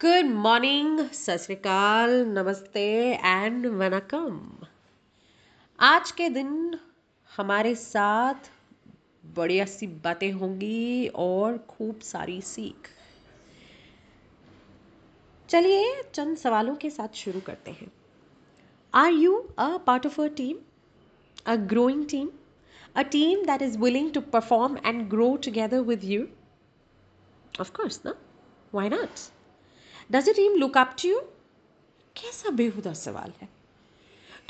Good morning सत श्रीकाल नमस्ते and vanakkam. आज के दिन हमारे साथ बढ़िया सी बातें होंगी और खूब सारी सीख। चलिए, चंद सवालों के साथ शुरू करते हैं। Are you a part of a team a growing team a team that is willing to perform and grow together with you of course ना why not Does your team look up to you? कैसा बेहुदा सवाल है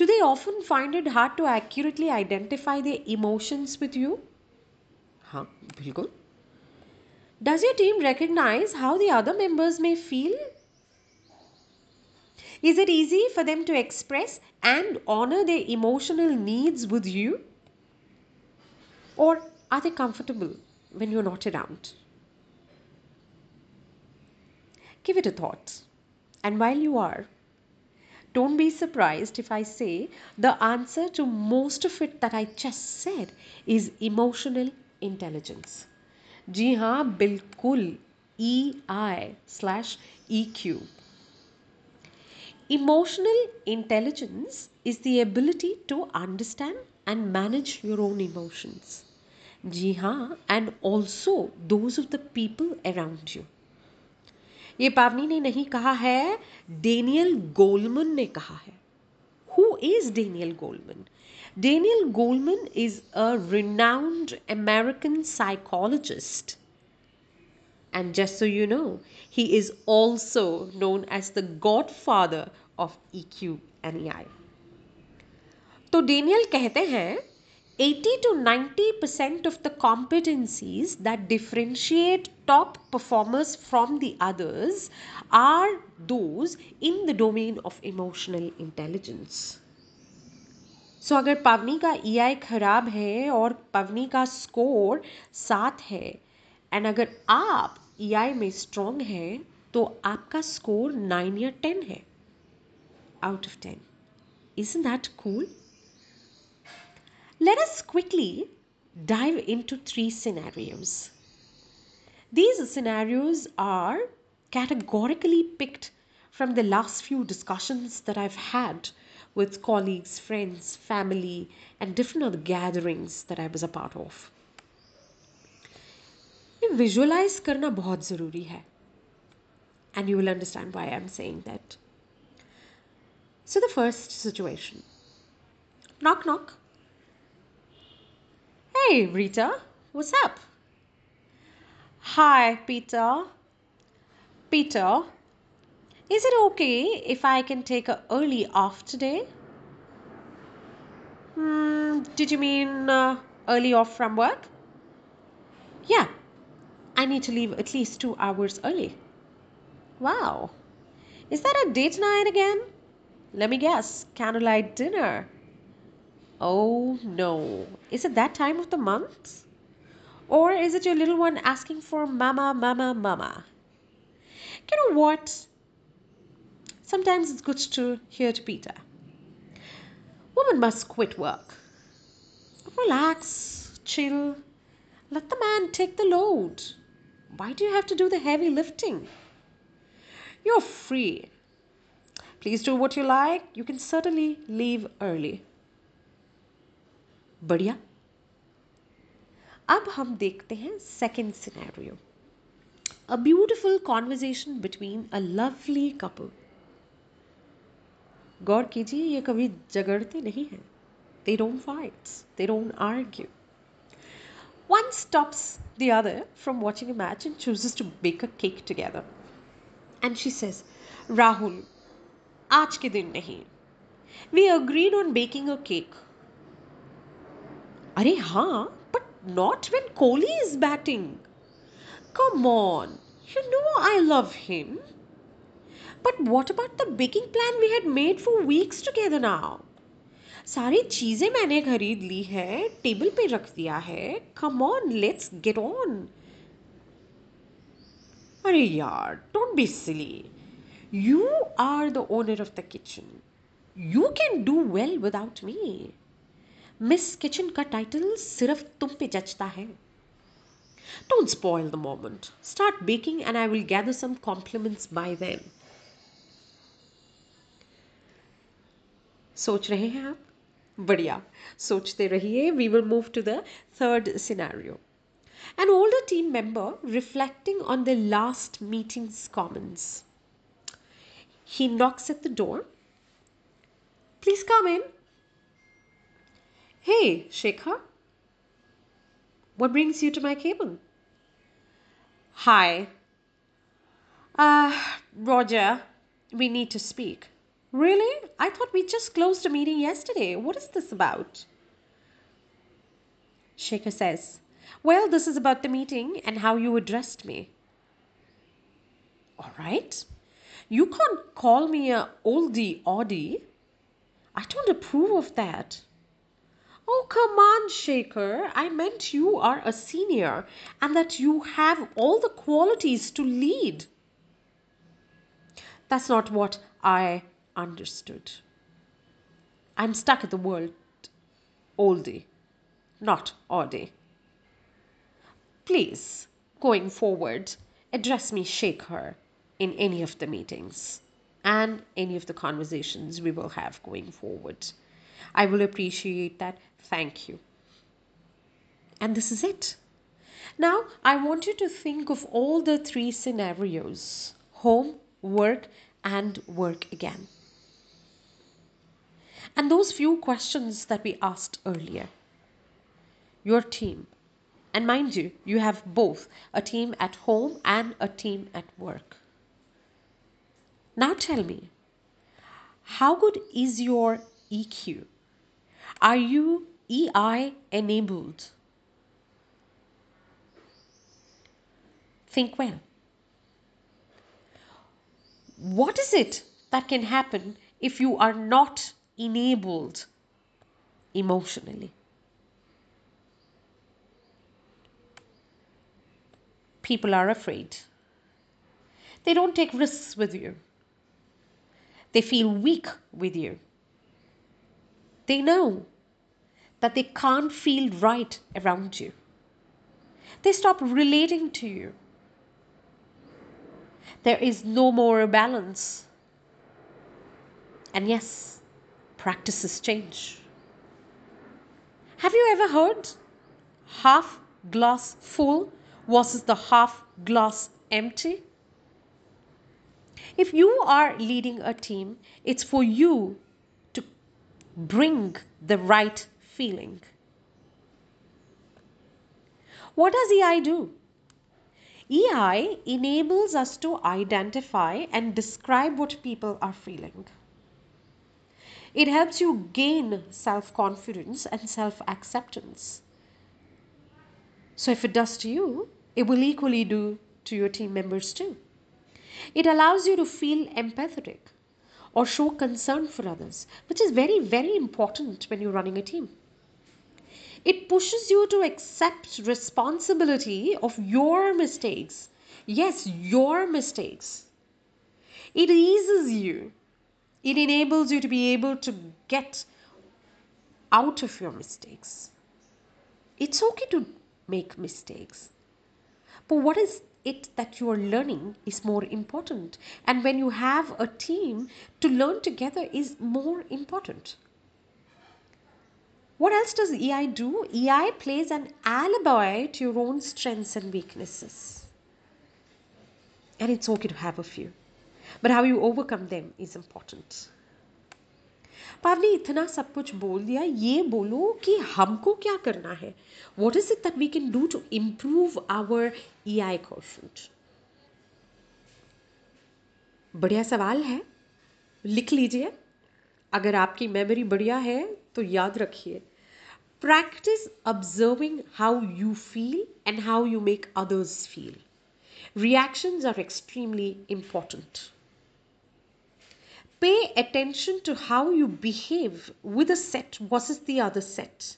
Do they often find it hard to accurately identify their emotions with you? हाँ बिल्कुल Does your team recognize how the other members may feel? Is it easy for them to express and honor their emotional needs with you? Or are they comfortable when you're not around? Give it a thought. And while you are, don't be surprised if I say the answer to most of it that I just said is emotional intelligence. जी हाँ बिल्कुल ई आई slash E Q Emotional intelligence is the ability to understand and manage your own emotions. जी हाँ, and also those of the people around you. ये पावनी ने नहीं कहा है Daniel Goleman ने कहा है। Who is Daniel Goleman Daniel Goleman is a renowned American psychologist And just so you know, he is also known as the godfather of EQ and EI. तो डेनियल कहते हैं 80 to 90% of the competencies that differentiate top performers from the others are those in the domain of emotional intelligence. So so, अगर पवनी का ई e खराब है और पवनी का score सात है एंड अगर आप ई e में स्ट्रॉन्ग हैं तो आपका स्कोर नाइन या टेन है out of ten is that cool Let us quickly dive into three scenarios. These scenarios are categorically picked from the last few discussions that I've had with colleagues, friends, family, and different other gatherings that I was a part of. Visualize करना बहुत ज़रूरी है and you will understand why I'm saying that. So the first situation. Knock knock. Hey, Rita, what's up? Hi, Peter. Peter, is it okay if I can take a early off today? Hmm, did you mean uh, early off from work? Yeah, I need to leave at least two hours early. Wow, is that a date night again? Let me guess, candlelight dinner. Oh no. Is it that time of the month? Or is it your little one asking for mama, mama, mama? You know what? Sometimes it's good to hear to Peter. Woman must quit work. Relax, chill. Let the man take the load. Why do you have to do the heavy lifting? You're free. Please do what you like. You can certainly leave early. बढ़िया। अब हम देखते हैं second scenario a beautiful conversation between a lovely couple गौर कीजिए, ये कभी झगड़ते नहीं है। They don't fights they don't argue one stops the other from watching a match and chooses to bake a cake together and she says Rahul आज के दिन नहीं। We agreed on baking a cake अरे हाँ but not when Kohli is batting. Come on, you know I love him. But what about the baking plan we had made for weeks together now? सारी चीजें मैंने खरीद ली है table पे रख दिया है come on let's get on अरे यार don't be silly you are the owner of the kitchen you can do well without me miss kitchen का टाइटल सिर्फ़ तुम पे जचता है Don't spoil the moment. Start baking and I will gather some compliments by then. सोच रहे हैं आप बढ़िया सोचते रहिए we will move to the third scenario an older team member reflecting on their last meeting's comments he knocks at the door please come in hey shekhar what brings you to my cabin hi uh roger we need to speak Really? I thought we just closed a meeting yesterday. What is this about? Shekhar says, Well, this is about the meeting and how you addressed me. All right. You can't call me a oldie oddie. I don't approve of that. Oh, come on, Shekhar. I meant you are a senior and that you have all the qualities to lead. That's not what I understood. I'm stuck in the world oldie, not oddie. Please, going forward, address me Shekhar in any of the meetings and any of the conversations we will have going forward. I will appreciate that. Thank you. And this is it. Now, I want you to think of all the three scenarios home, work, and work again and those few questions that we asked earlier. Your team. And mind you, you have both a team at home and a team at work. Now tell me, how good is your EQ? Are you EI enabled? Think well. What is it that can happen if you are not enabled emotionally. People are afraid. They don't take risks with you. They feel weak with you. They know that they can't feel right around you. They stop relating to you. There is no more balance. And yes, practices change. Have you ever heard half glass full versus the half glass empty? If you are leading a team, it's for you bring the right feeling. What does EI do? EI enables us to identify and describe what people are feeling. It helps you gain self confidence and self acceptance. So, if it does to you, it will equally do to your team members too. It allows you to feel empathetic or show concern for others, which is very, very important when you're running a team. It pushes you to accept responsibility of your mistakes. Yes, your mistakes. It eases you it enables you to be able to get out of your mistakes. It's okay to make mistakes. But what is it that you are learning is more important. And when you have a team, to learn together is more important. What else does EI do? EI plays an alibi to your own strengths and weaknesses. And it's okay to have a few. But how you overcome them is important. पावनी इतना सब कुछ बोल दिया, ये बोलो कि हमको क्या करना है? What is it that we can do to improve our E I question बढ़िया सवाल है। लिख लीजिए। अगर आपकी मेमोरी बढ़िया है तो याद रखिए। Practice observing how you feel and how you make others feel reactions are extremely important. Pay attention to how you behave with a set versus the other set.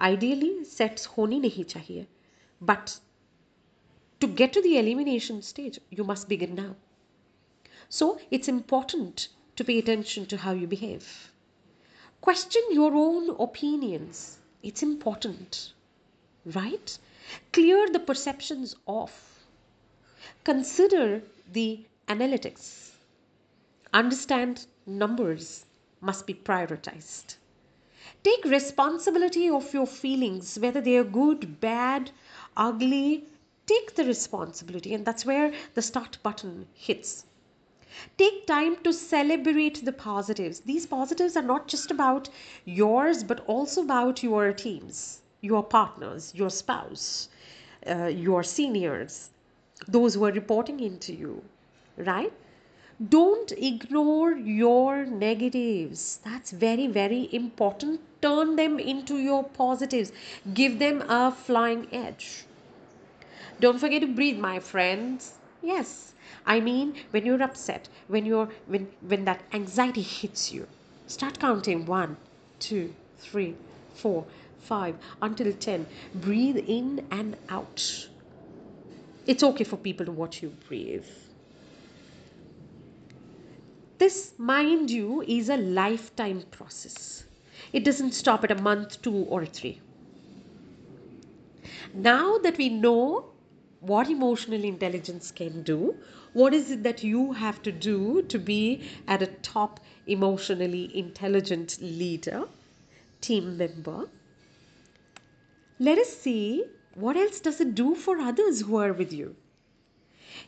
Ideally, sets honi nahi chahiye. But to get to the elimination stage, you must begin now. So it's important to pay attention to how you behave. Question your own opinions. It's important, right? Clear the perceptions off. Consider the analytics. Understand numbers must be prioritized. Take responsibility of your feelings, whether they are good, bad, ugly. Take the responsibility, and that's where the start button hits. Take time to celebrate the positives. These positives are not just about yours, but also about your teams, your partners, your spouse, uh, your seniors, those who are reporting into you, right? Don't ignore your negatives. That's very, very important. Turn them into your positives. Give them a flying edge. Don't forget to breathe, my friends. Yes, I mean when you're upset, when you're when when that anxiety hits you, start counting one, two, three, four, five until ten. Breathe in and out. It's okay for people to watch you breathe. This, mind you, is a lifetime process. It doesn't stop at a month, two, or three. Now that we know what emotional intelligence can do, what is it that you have to do to be at a top emotionally intelligent leader, team member? Let us see what else does it do for others who are with you.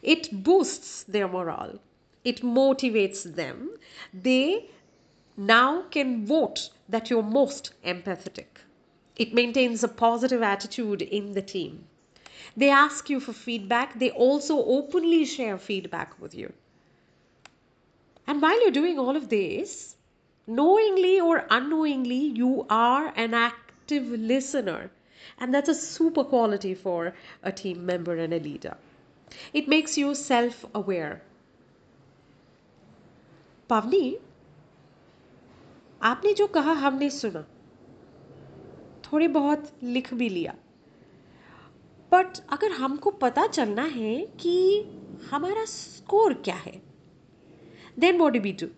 It boosts their morale. It motivates them. They now can vote that you're most empathetic. It maintains a positive attitude in the team. They ask you for feedback. They also openly share feedback with you. And while you're doing all of this, knowingly or unknowingly, you are an active listener. And that's a super quality for a team member and a leader. It makes you self aware. पावनी आपने जो कहा हमने सुना। थोड़े बहुत लिख भी लिया। बट अगर हमको पता चलना है कि हमारा स्कोर क्या है then what be do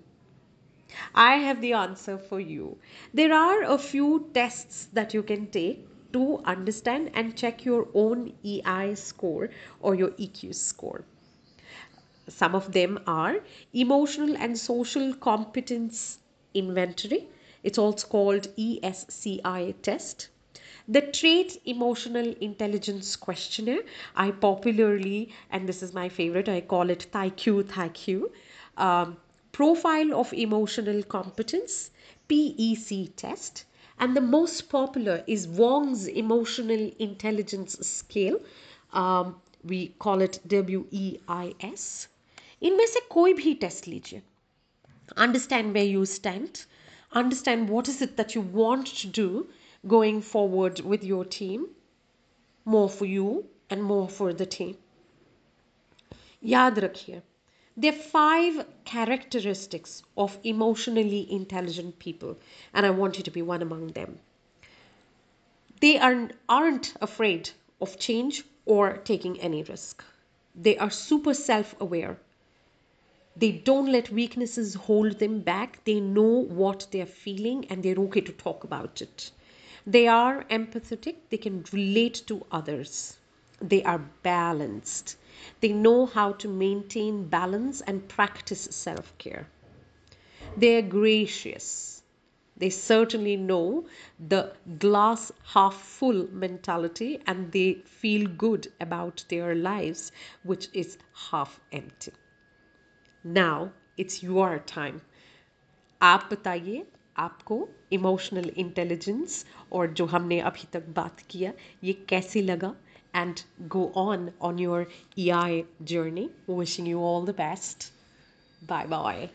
I have the answer for you there are a few test that you can take to understand and check your own E I score और your E Q score Some of them are Emotional and Social Competence Inventory. It's also called ESCI test. The trait emotional intelligence questionnaire. I popularly and this is my favorite i call it THIQ THIQ um, profile of emotional competence pec test. And the most popular is wong's emotional intelligence scale. Um, we call it weis इनमें से कोई भी test लीजिए understand where you stand understand what is it that you want to do going forward with your team, more for you and more for the team. Yaad rakhiye. There are five characteristics of emotionally intelligent people, and I want you to be one among them. They are, aren't afraid of change or taking any risk. They are super self aware. They don't let weaknesses hold them back. They know what they're feeling and they're okay to talk about it. They are empathetic, they can relate to others. They are balanced. They know how to maintain balance and practice self care. They are gracious. They certainly know the glass half full mentality and they feel good about their lives, which is half empty. Now it's your time आप बताइए आपको emotional intelligence और जो हमने अभी तक बात किया, ये कैसे लगा? And go on on your E I journey wishing you all the best bye bye